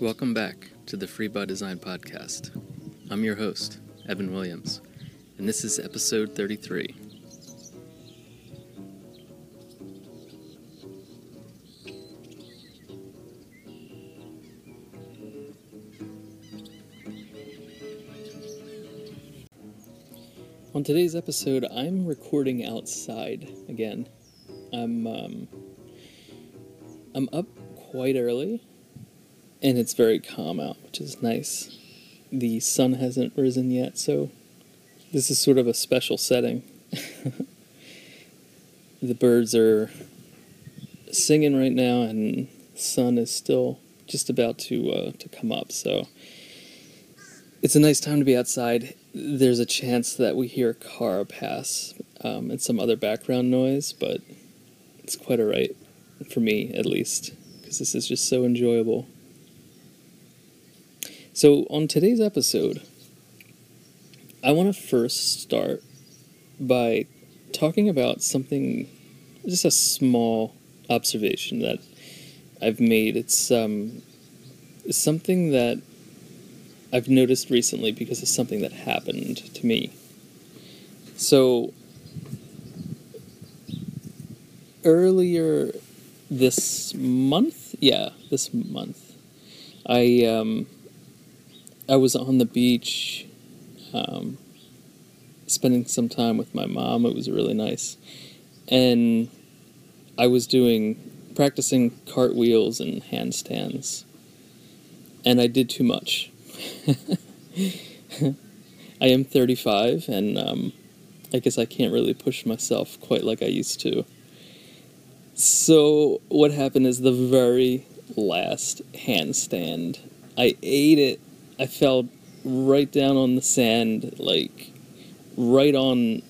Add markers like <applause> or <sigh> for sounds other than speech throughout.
Welcome back to the Free by Design podcast. I'm your host, Evan Williams, and this is episode 33. On today's episode, I'm recording outside again. I'm um, I'm up quite early, and it's very calm out, which is nice. The sun hasn't risen yet, so this is sort of a special setting. <laughs> the birds are singing right now, and the sun is still just about to uh, to come up. So it's a nice time to be outside. There's a chance that we hear a car pass um, and some other background noise, but it's quite alright for me, at least, because this is just so enjoyable. So, on today's episode, I want to first start by talking about something, just a small observation that I've made. It's um, something that I've noticed recently because of something that happened to me. So, earlier this month, yeah, this month, I um, I was on the beach, um, spending some time with my mom. It was really nice, and I was doing practicing cartwheels and handstands, and I did too much. <laughs> I am 35, and um, I guess I can't really push myself quite like I used to. So, what happened is the very last handstand, I ate it. I fell right down on the sand, like right on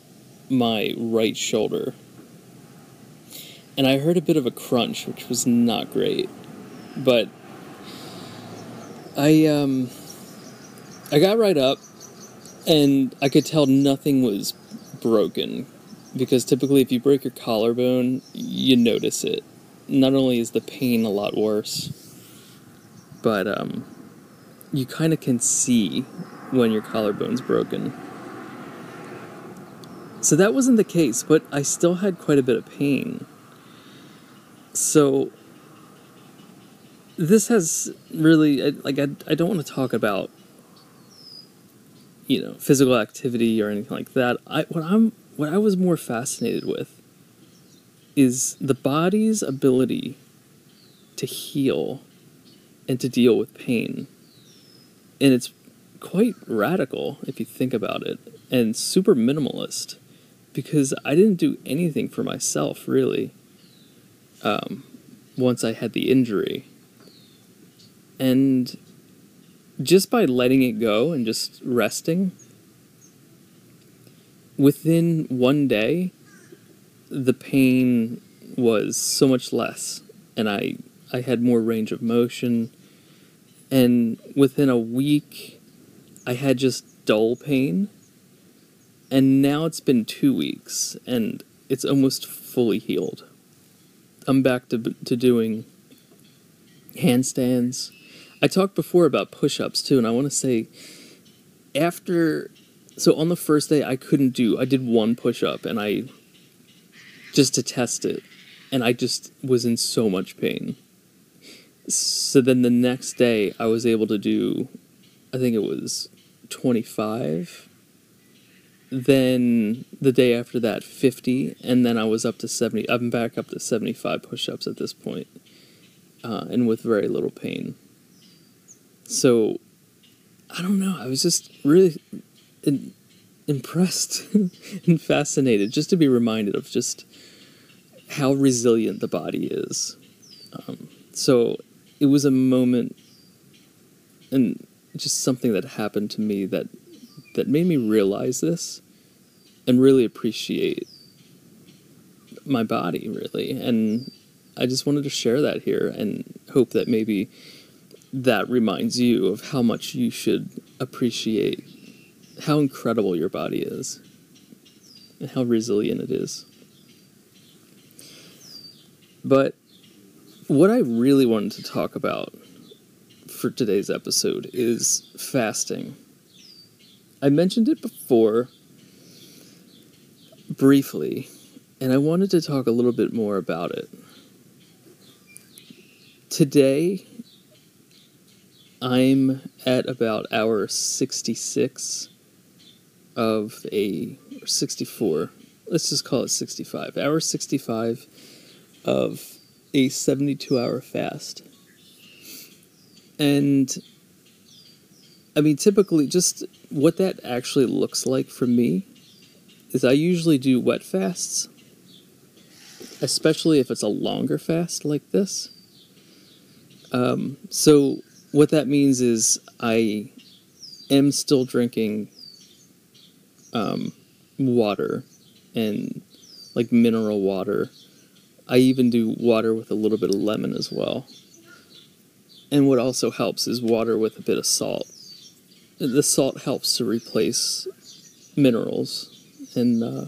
my right shoulder. And I heard a bit of a crunch, which was not great. But I um I got right up and I could tell nothing was broken because typically if you break your collarbone, you notice it. Not only is the pain a lot worse, but um, you kind of can see when your collarbone's broken. So that wasn't the case, but I still had quite a bit of pain. So this has really like I, I don't want to talk about you know physical activity or anything like that. I what I'm what I was more fascinated with is the body's ability to heal and to deal with pain. And it's quite radical if you think about it, and super minimalist because I didn't do anything for myself really um, once I had the injury. And just by letting it go and just resting, within one day, the pain was so much less, and I I had more range of motion. And within a week, I had just dull pain. And now it's been two weeks, and it's almost fully healed. I'm back to to doing handstands. I talked before about push-ups too, and I want to say after so on the first day I couldn't do I did one push-up and I just to test it and I just was in so much pain. So then the next day I was able to do I think it was 25 then the day after that 50 and then i was up to 70 i'm back up to 75 push-ups at this point uh, and with very little pain. So i don't know i was just really in, impressed <laughs> and fascinated just to be reminded of just how resilient the body is. Um, so it was a moment and just something that happened to me that that made me realize this and really appreciate my body really. And i just wanted to share that here and hope that maybe that reminds you of how much you should appreciate how incredible your body is and how resilient it is. But what i really wanted to talk about for today's episode is fasting. I mentioned it before briefly, and I wanted to talk a little bit more about it. Today, I'm at about hour 66 of a, 64, let's just call it 65, hour 65 of a 72 hour fast. And I mean, typically, just what that actually looks like for me is I usually do wet fasts, especially if it's a longer fast like this. Um, so, what that means is I am still drinking um, water and like mineral water. I even do water with a little bit of lemon as well. And what also helps is water with a bit of salt. The salt helps to replace minerals and uh,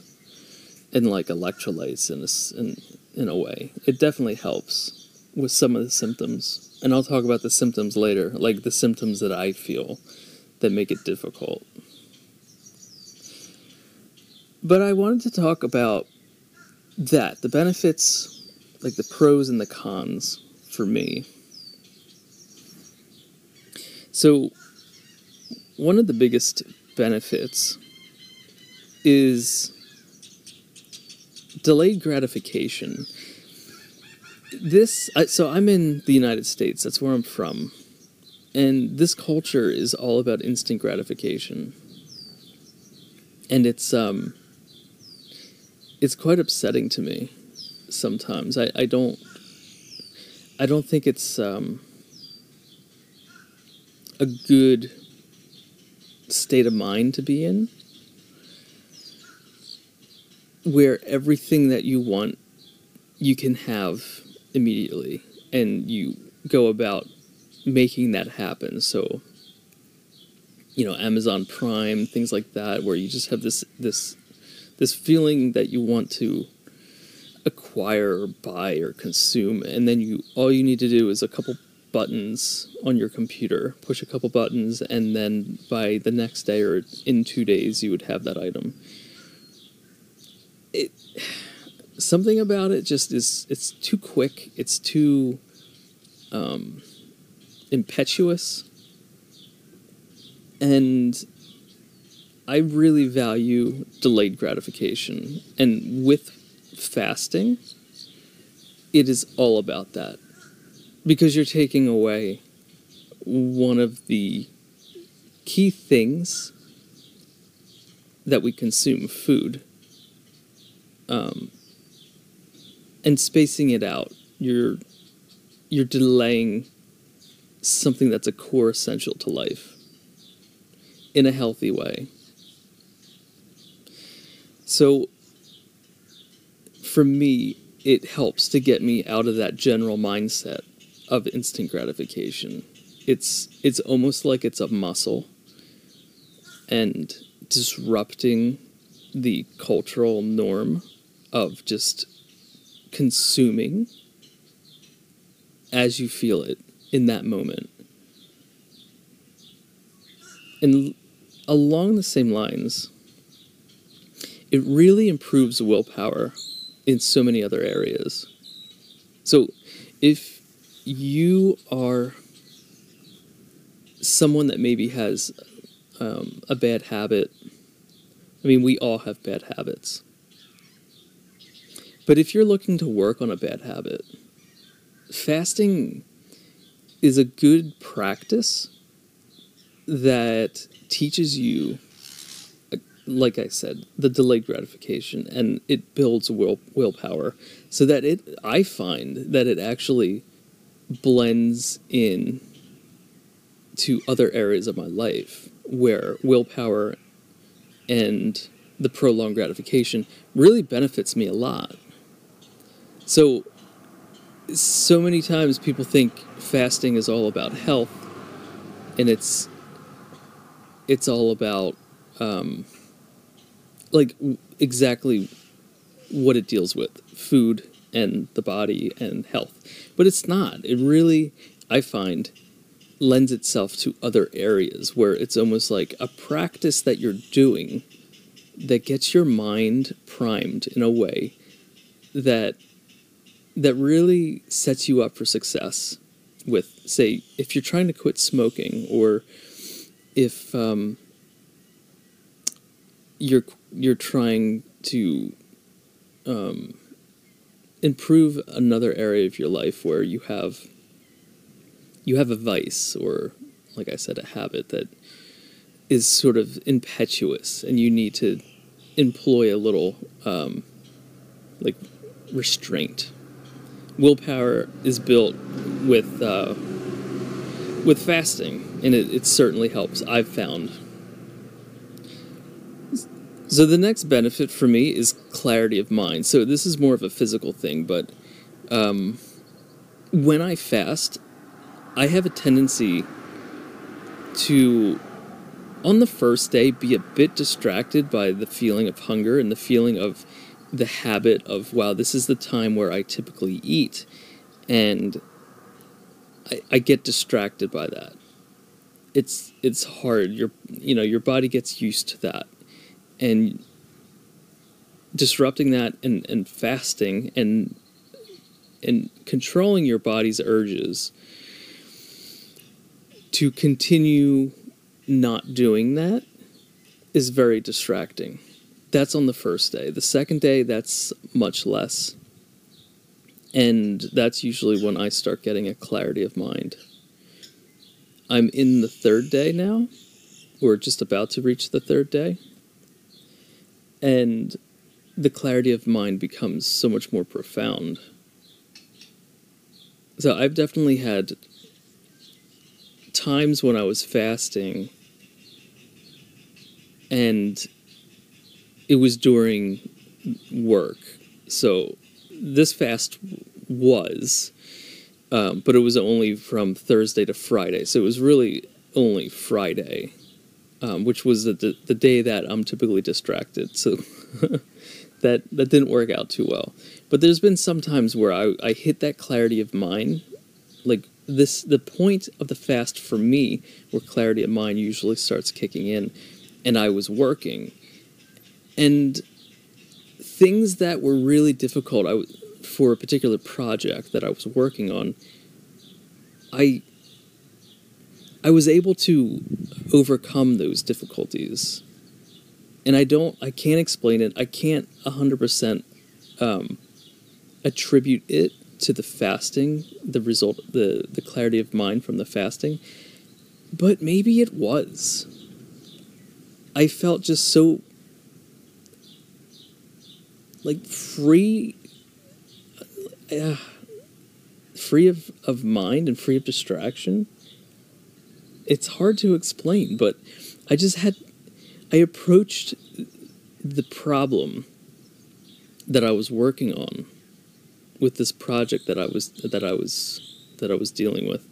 and like electrolytes in a, in in a way. It definitely helps with some of the symptoms, and I'll talk about the symptoms later, like the symptoms that I feel that make it difficult. But I wanted to talk about that the benefits, like the pros and the cons for me. So, one of the biggest benefits is delayed gratification. This, so I'm in the United States, that's where I'm from. And this culture is all about instant gratification. And it's, um, it's quite upsetting to me sometimes. I, I don't, I don't think it's, um, a good state of mind to be in where everything that you want you can have immediately and you go about making that happen so you know amazon prime things like that where you just have this this this feeling that you want to acquire or buy or consume and then you all you need to do is a couple buttons on your computer, push a couple buttons, and then by the next day or in two days, you would have that item. It something about it just is it's too quick. It's too um, impetuous, and I really value delayed gratification. And with fasting, it is all about that. Because you're taking away one of the key things that we consume food um, and spacing it out. You're you're delaying something that's a core essential to life in a healthy way so for me it helps to get me out of that general mindset of instant gratification. It's it's almost like it's a muscle and disrupting the cultural norm of just consuming as you feel it in that moment. And along the same lines, it really improves willpower in so many other areas. So if you are someone that maybe has um, a bad habit. I mean, we all have bad habits. But if you're looking to work on a bad habit, fasting is a good practice that teaches you, like I said, the delayed gratification and it builds will, willpower so that it, I find that it actually blends in to other areas of my life where willpower and the prolonged gratification really benefits me a lot. So, so many times people think fasting is all about health, and it's it's all about um, like exactly what it deals with food and the body and health. But it's not. It really, I find, lends itself to other areas where it's almost like a practice that you're doing that gets your mind primed in a way that that really sets you up for success with say if you're trying to quit smoking or if um, you're you're trying to um, improve another area of your life where you have you have a vice or like I said a habit that is sort of impetuous and you need to employ a little um, like restraint. Willpower is built with uh, with fasting, and it, it certainly helps. I've found. So the next benefit for me is clarity of mind. So this is more of a physical thing, but um, when I fast, I have a tendency to, on the first day, be a bit distracted by the feeling of hunger and the feeling of the habit of, wow, this is the time where I typically eat. And I, I get distracted by that. It's it's hard. Your you know, your body gets used to that. And disrupting that and, and fasting and and controlling your body's urges to continue not doing that is very distracting. That's on the first day. The second day, that's much less. And that's usually when I start getting a clarity of mind. I'm in the third day now. We're just about to reach the third day. And the clarity of mind becomes so much more profound. So I've definitely had times when I was fasting and it was during work. So this fast was, um, but it was only from Thursday to Friday. So it was really only Friday, um, which was the, the day that I'm typically distracted. So <laughs> that that didn't work out too well. But there's been some times where I, I hit that clarity of mind, like this the point of the fast for me, where clarity of mind usually starts kicking in, and I was working, and things that were really difficult. I for a particular project that I was working on, I I was able to overcome those difficulties. And I don't I can't explain it. I can't 100% um, attribute it to the fasting, the result the the clarity of mind from the fasting. But maybe it was. I felt just so like free uh, free of, of mind and free of distraction. It's hard to explain, but I just had I approached the problem that I was working on with this project that I was that I was that I was dealing with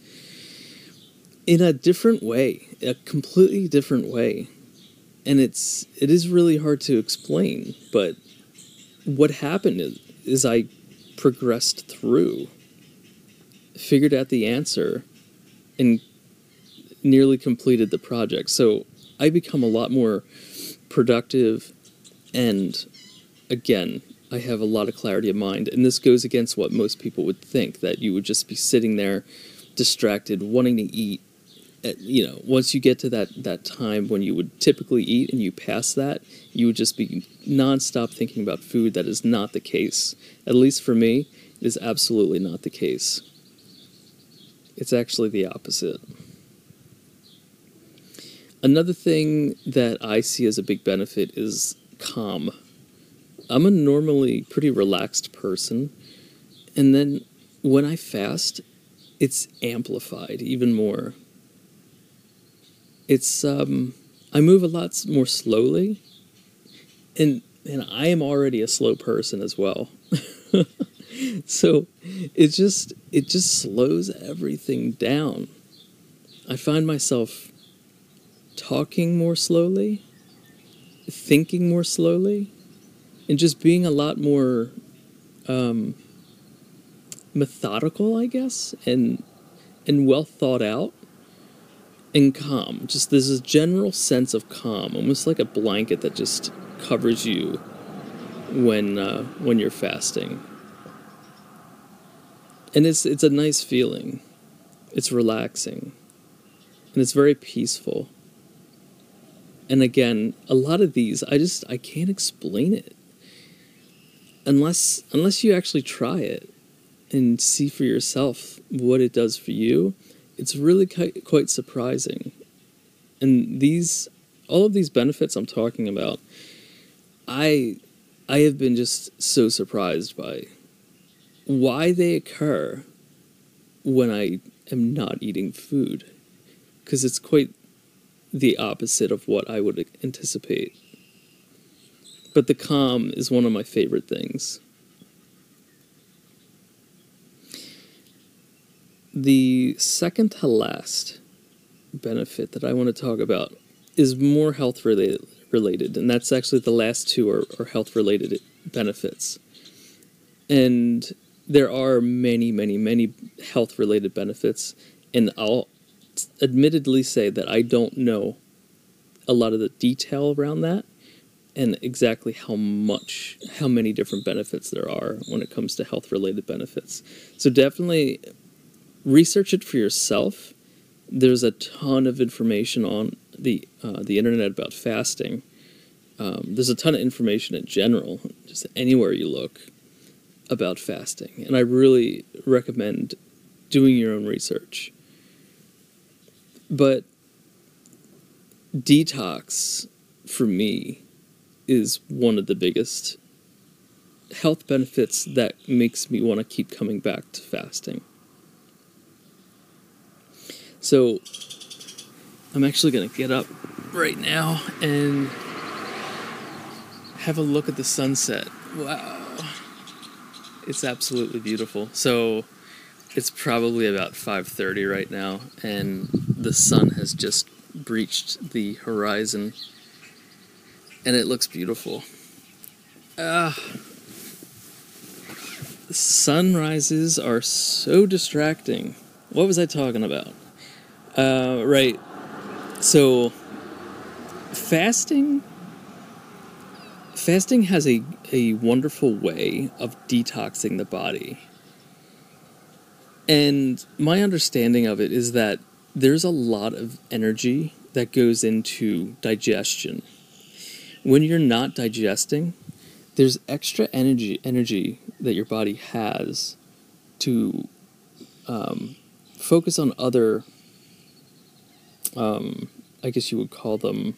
in a different way, a completely different way. And it's it is really hard to explain, but what happened is, is I progressed through, figured out the answer, and nearly completed the project. So I become a lot more productive and again, I have a lot of clarity of mind. And this goes against what most people would think that you would just be sitting there distracted, wanting to eat. At, you know, once you get to that, that time when you would typically eat and you pass that, you would just be nonstop thinking about food. That is not the case. At least for me, it is absolutely not the case. It's actually the opposite. Another thing that I see as a big benefit is calm. I'm a normally pretty relaxed person, and then when I fast, it's amplified even more. It's um, I move a lot more slowly, and and I am already a slow person as well. <laughs> so it just it just slows everything down. I find myself talking more slowly, thinking more slowly, and just being a lot more um, methodical, I guess, and and well thought out. and calm. Just there's a general sense of calm, almost like a blanket that just covers you when uh, when you're fasting. And it's it's a nice feeling. It's relaxing. And it's very peaceful. And again, a lot of these I just I can't explain it. Unless unless you actually try it and see for yourself what it does for you, it's really quite, surprising. And these all of these benefits I'm talking about, I I have been just so surprised by why they occur when I am not eating food because it's quite the opposite of what I would anticipate. But the calm is one of my favorite things. The second to last benefit that I want to talk about is more health related, related and that's actually the last two are, are health related benefits. And there are many, many, many health related benefits, and I'll admittedly say that I don't know a lot of the detail around that and exactly how much, how many different benefits there are when it comes to health related benefits. So definitely research it for yourself. There's a ton of information on the uh, the internet about fasting. Um, there's a ton of information in general, just anywhere you look, about fasting, and I really recommend doing your own research. But detox, for me, is one of the biggest health benefits that makes me want to keep coming back to fasting. So I'm actually going to get up right now and have a look at the sunset. Wow. It's absolutely beautiful. So it's probably about 5:30 right now and the sun has just breached the horizon and it looks beautiful. Ah. sunrises are so distracting. What was I talking about? Uh, right. So, fasting. Fasting has a, a wonderful way of detoxing the body. And my understanding of it is that there's a lot of energy that goes into digestion. When you're not digesting, there's extra energy energy that your body has to um, focus on other um, I guess you would call them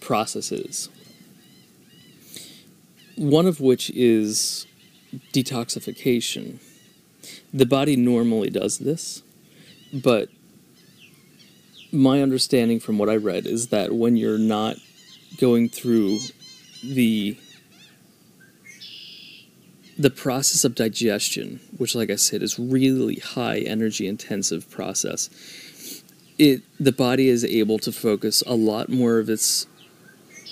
processes. One of which is detoxification. The body normally does this, but my understanding from what I read is that when you're not going through the the process of digestion, which like I said is really high energy intensive process, it the body is able to focus a lot more of its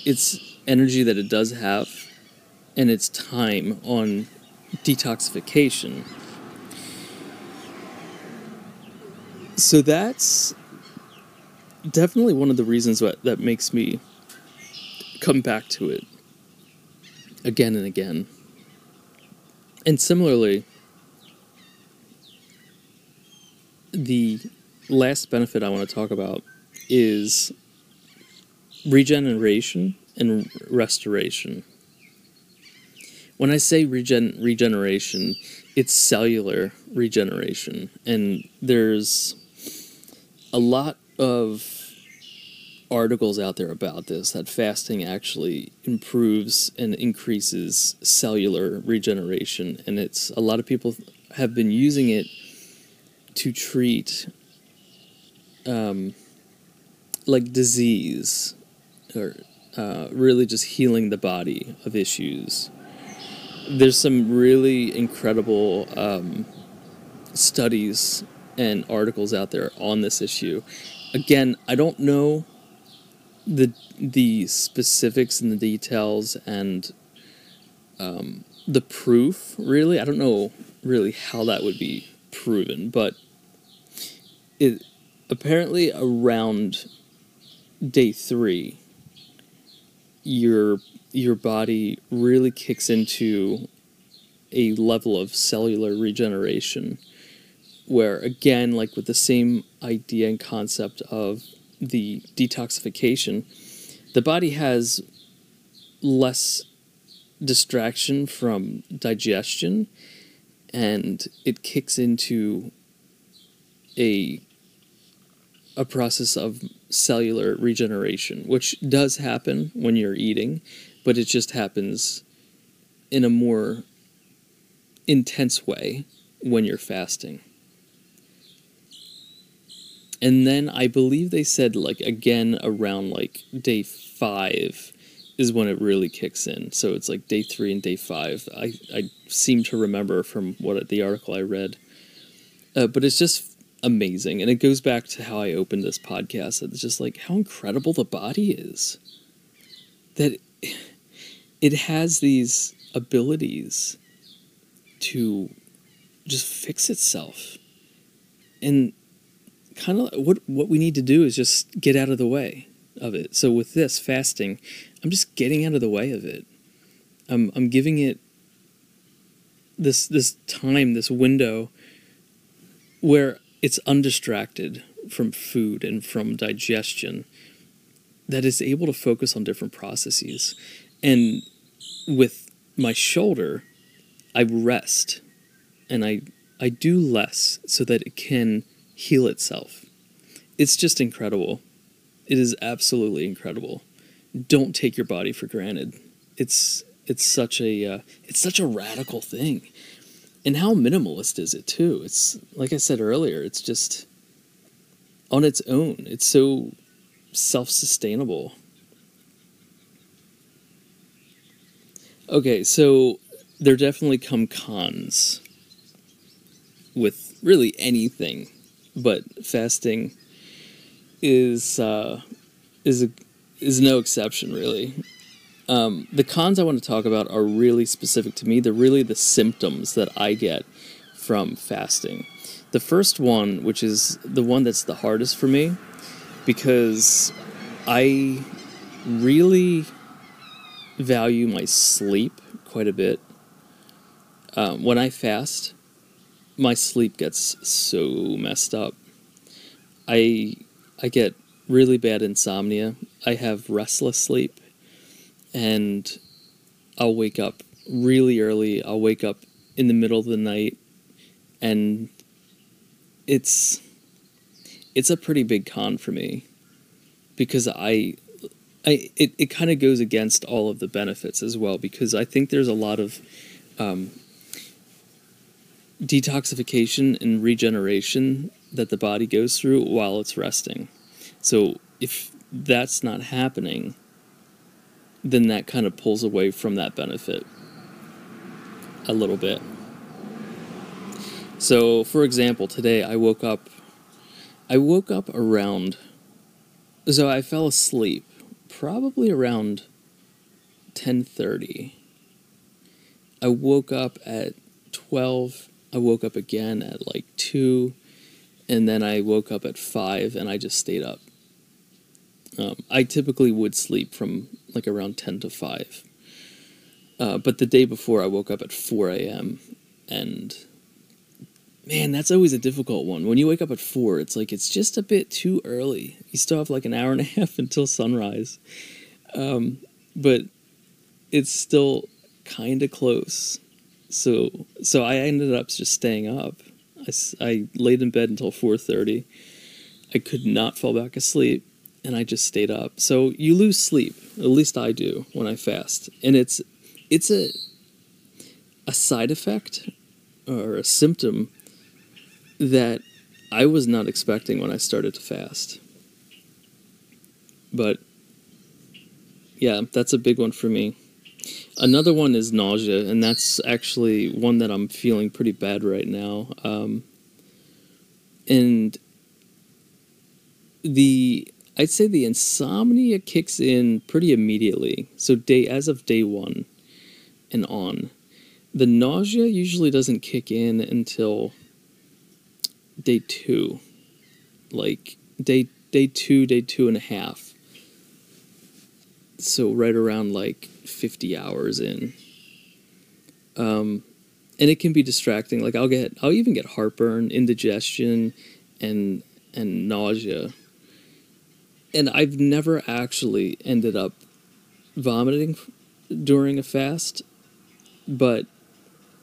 its energy that it does have and its time on detoxification. So that's definitely one of the reasons what, that makes me come back to it again and again. And similarly, the last benefit I want to talk about is regeneration and restoration. When I say regen- regeneration, it's cellular regeneration, and there's a lot of articles out there about this that fasting actually improves and increases cellular regeneration, and it's a lot of people have been using it to treat um, like disease or uh, really just healing the body of issues. There's some really incredible um, studies and articles out there on this issue. Again, I don't know the the specifics and the details and um, the proof. Really, I don't know really how that would be proven, but it apparently around day three, your your body really kicks into a level of cellular regeneration where again like with the same idea and concept of the detoxification the body has less distraction from digestion and it kicks into a a process of cellular regeneration which does happen when you're eating but it just happens in a more intense way when you're fasting and then I believe they said like again around like day five is when it really kicks in. So it's like day three and day five. I I seem to remember from what the article I read, uh, but it's just amazing, and it goes back to how I opened this podcast. It's just like how incredible the body is. That it has these abilities to just fix itself, and kind of what what we need to do is just get out of the way of it. So with this fasting, I'm just getting out of the way of it. I'm I'm giving it this this time, this window where it's undistracted from food and from digestion that is able to focus on different processes. And with my shoulder, I rest and I I do less so that it can heal itself. It's just incredible. It is absolutely incredible. Don't take your body for granted. It's it's such a uh, it's such a radical thing. And how minimalist is it too? It's like I said earlier, it's just on its own. It's so self-sustainable. Okay, so there definitely come cons with really anything but fasting is uh, is a, is no exception really. Um, the cons I want to talk about are really specific to me. They're really the symptoms that I get from fasting. The first one, which is the one that's the hardest for me, because I really value my sleep quite a bit. Um, when I fast, my sleep gets so messed up. I I get really bad insomnia. I have restless sleep and I'll wake up really early. I'll wake up in the middle of the night and it's it's a pretty big con for me because I I it, it kind of goes against all of the benefits as well because I think there's a lot of um, detoxification and regeneration that the body goes through while it's resting. So if that's not happening, then that kind of pulls away from that benefit a little bit. So, for example, today I woke up I woke up around so I fell asleep probably around 10:30. I woke up at 12 I woke up again at like 2, and then I woke up at 5, and I just stayed up. Um, I typically would sleep from like around 10 to 5. Uh, but the day before, I woke up at 4 a.m. And man, that's always a difficult one. When you wake up at 4, it's like it's just a bit too early. You still have like an hour and a <laughs> half until sunrise. Um, but it's still kind of close so so I ended up just staying up. I, I laid in bed until 4:30. I could not fall back asleep and I just stayed up. So you lose sleep, at least I do when I fast. And it's it's a a side effect or a symptom that I was not expecting when I started to fast. But yeah, that's a big one for me. Another one is nausea, and that's actually one that I'm feeling pretty bad right now. Um, and the I'd say the insomnia kicks in pretty immediately. So day as of day one and on. The nausea usually doesn't kick in until day two. Like day day two, day two and a half. So right around like fifty hours in. Um, and it can be distracting. Like I'll get, I'll even get heartburn, indigestion, and and nausea. And I've never actually ended up vomiting during a fast, but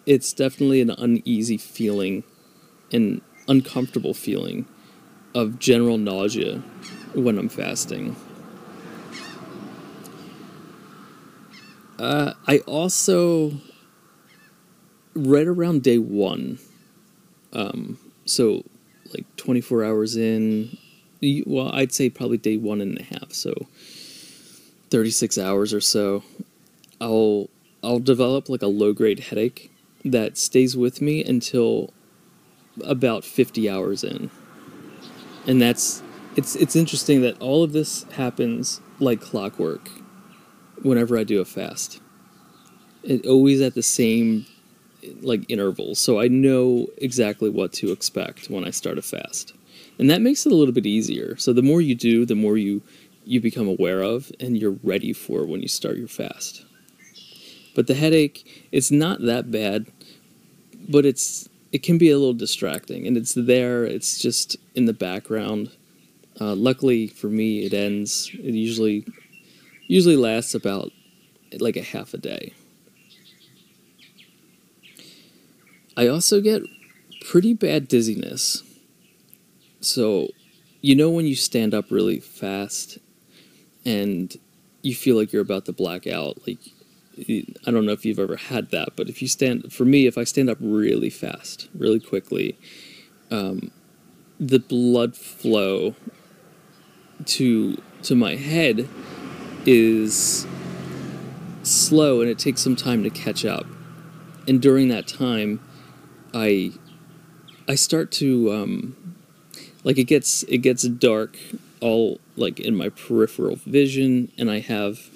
it's definitely an uneasy feeling, an uncomfortable feeling of general nausea when I'm fasting. Uh, I also right around day one. Um, so like 24 hours in. Well, I'd say probably day one and a half. So 36 hours or so. I'll I'll develop like a low grade headache that stays with me until about 50 hours in. And that's it's it's interesting that all of this happens like clockwork whenever I do a fast. It always at the same like intervals, so I know exactly what to expect when I start a fast. And that makes it a little bit easier. So the more you do, the more you you become aware of and you're ready for when you start your fast. But the headache, it's not that bad, but it's it can be a little distracting and it's there, it's just in the background. Uh, luckily for me, it ends. It usually usually lasts about like a half a day. I also get pretty bad dizziness. So, you know, when you stand up really fast and you feel like you're about to black out, like, I don't know if you've ever had that, but if you stand, for me, if I stand up really fast, really quickly, um, the blood flow to to my head is slow and it takes some time to catch up. And during that time, I I start to um, like it gets it gets dark all like in my peripheral vision, and I have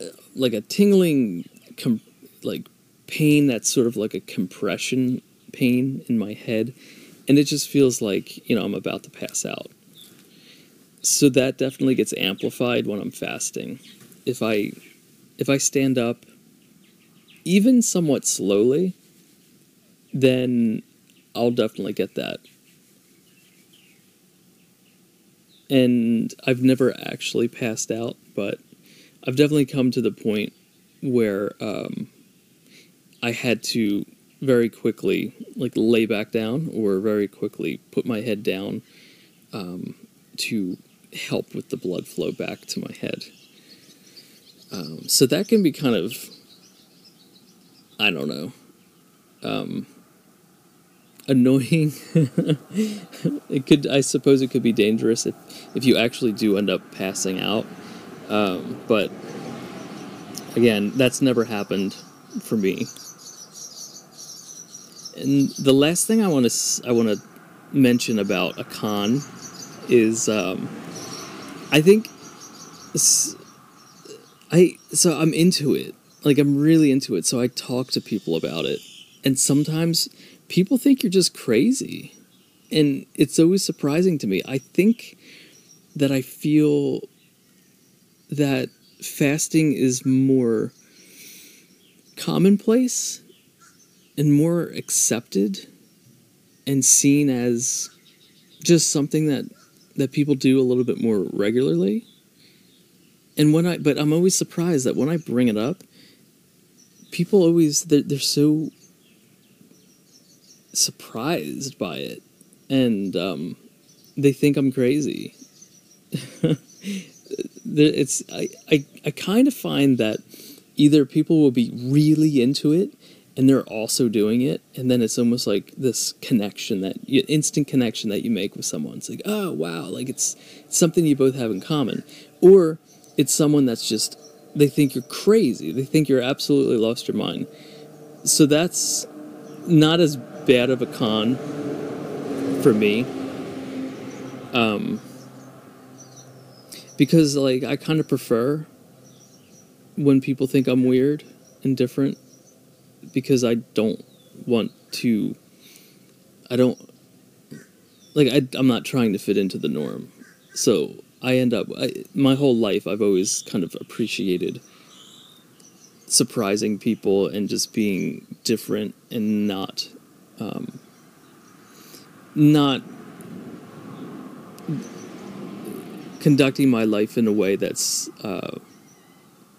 uh, like a tingling com- like pain that's sort of like a compression pain in my head, and it just feels like you know I'm about to pass out. So that definitely gets amplified when I'm fasting. If I if I stand up even somewhat slowly, then I'll definitely get that. And I've never actually passed out, but I've definitely come to the point where um, I had to very quickly like lay back down or very quickly put my head down um, to help with the blood flow back to my head. Um, so that can be kind of, I don't know. Um, annoying. <laughs> it could, I suppose, it could be dangerous if if you actually do end up passing out. Um, but again, that's never happened for me. And the last thing I want to I want to mention about a con is um, I think I so I'm into it. Like I'm really into it. So I talk to people about it, and sometimes people think you're just crazy. And it's always surprising to me. I think that I feel that fasting is more commonplace and more accepted and seen as just something that that people do a little bit more regularly. And when I but I'm always surprised that when I bring it up, people always they're, they're so surprised by it, and um, they think I'm crazy. <laughs> it's I, I, I kind of find that either people will be really into it and they're also doing it and then it's almost like this connection that instant connection that you make with someone. It's like oh wow like it's, it's something you both have in common. Or it's someone that's just they think you're crazy. They think you're absolutely lost your mind. So that's not as bad of a con for me. Um, because like I kind of prefer when people think I'm weird and different because I don't want to I don't like I, I'm not trying to fit into the norm. So I end up I, my whole life I've always kind of appreciated surprising people and just being different and not um, not conducting my life in a way that's uh,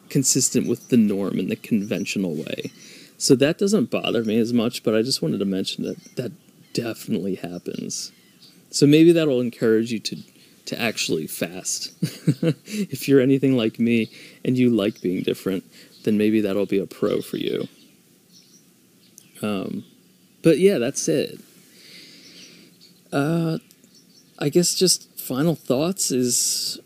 consistent with the norm and the conventional way. So that doesn't bother me as much, but I just wanted to mention that that definitely happens. So maybe that'll encourage you to to actually fast. <laughs> if you're anything like me and you like being different, then maybe that'll be a pro for you. Um, but yeah, that's it. Uh, I guess just final thoughts is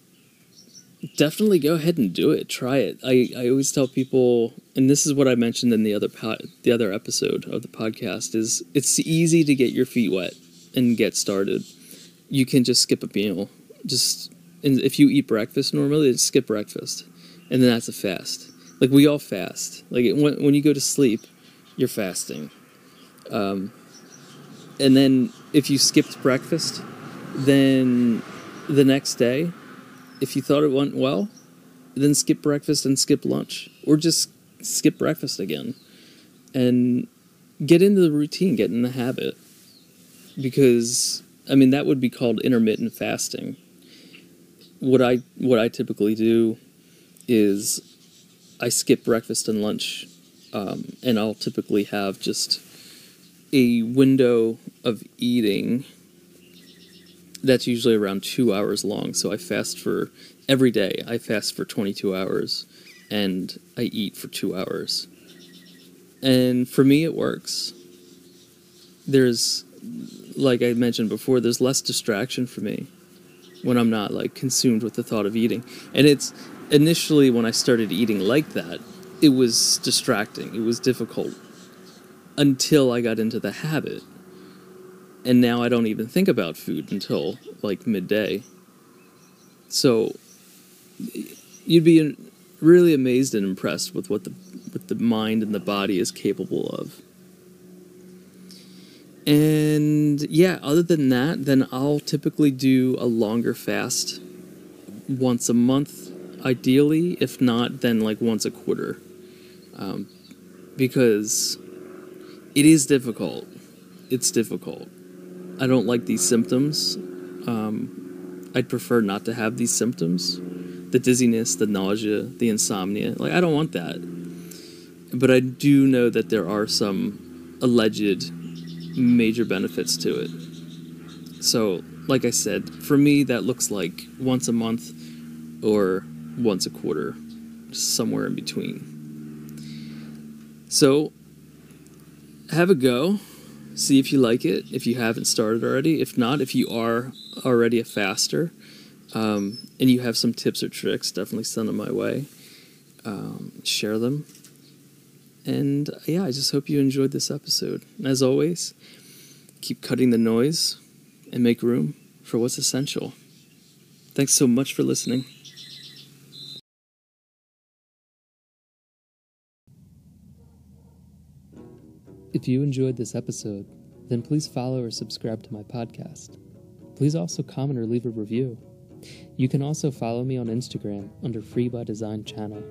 definitely go ahead and do it. Try it. I, I always tell people, and this is what I mentioned in the other po- the other episode of the podcast is it's easy to get your feet wet and get started. You can just skip a meal. Just and if you eat breakfast normally, just skip breakfast, and then that's a fast. Like we all fast. Like when when you go to sleep, you're fasting. Um, and then if you skipped breakfast, then the next day, if you thought it went well, then skip breakfast and skip lunch, or just skip breakfast again, and get into the routine, get in the habit. Because I mean that would be called intermittent fasting. What I what I typically do is I skip breakfast and lunch, um, and I'll typically have just a window of eating that's usually around two hours long. So I fast for every day. I fast for 22 hours and I eat for two hours. And for me, it works. There's, like I mentioned before, there's less distraction for me when I'm not like consumed with the thought of eating. And it's initially when I started eating like that, it was distracting. It was difficult until I got into the habit. And now I don't even think about food until like midday. So you'd be really amazed and impressed with what the what the mind and the body is capable of. And yeah, other than that, then I'll typically do a longer fast once a month, ideally. If not, then like once a quarter. Um, because it is difficult. It's difficult. I don't like these symptoms. Um, I'd prefer not to have these symptoms the dizziness, the nausea, the insomnia. Like, I don't want that. But I do know that there are some alleged major benefits to it. So, like I said, for me, that looks like once a month or once a quarter, somewhere in between. So, have a go. See if you like it. If you haven't started already, if not, if you are already a faster, um, and you have some tips or tricks, definitely send them my way. Um, share them. And yeah, I just hope you enjoyed this episode. And as always, keep cutting the noise and make room for what's essential. Thanks so much for listening. If you enjoyed this episode, then please follow or subscribe to my podcast. Please also comment or leave a review. You can also follow me on Instagram under Free by Design channel.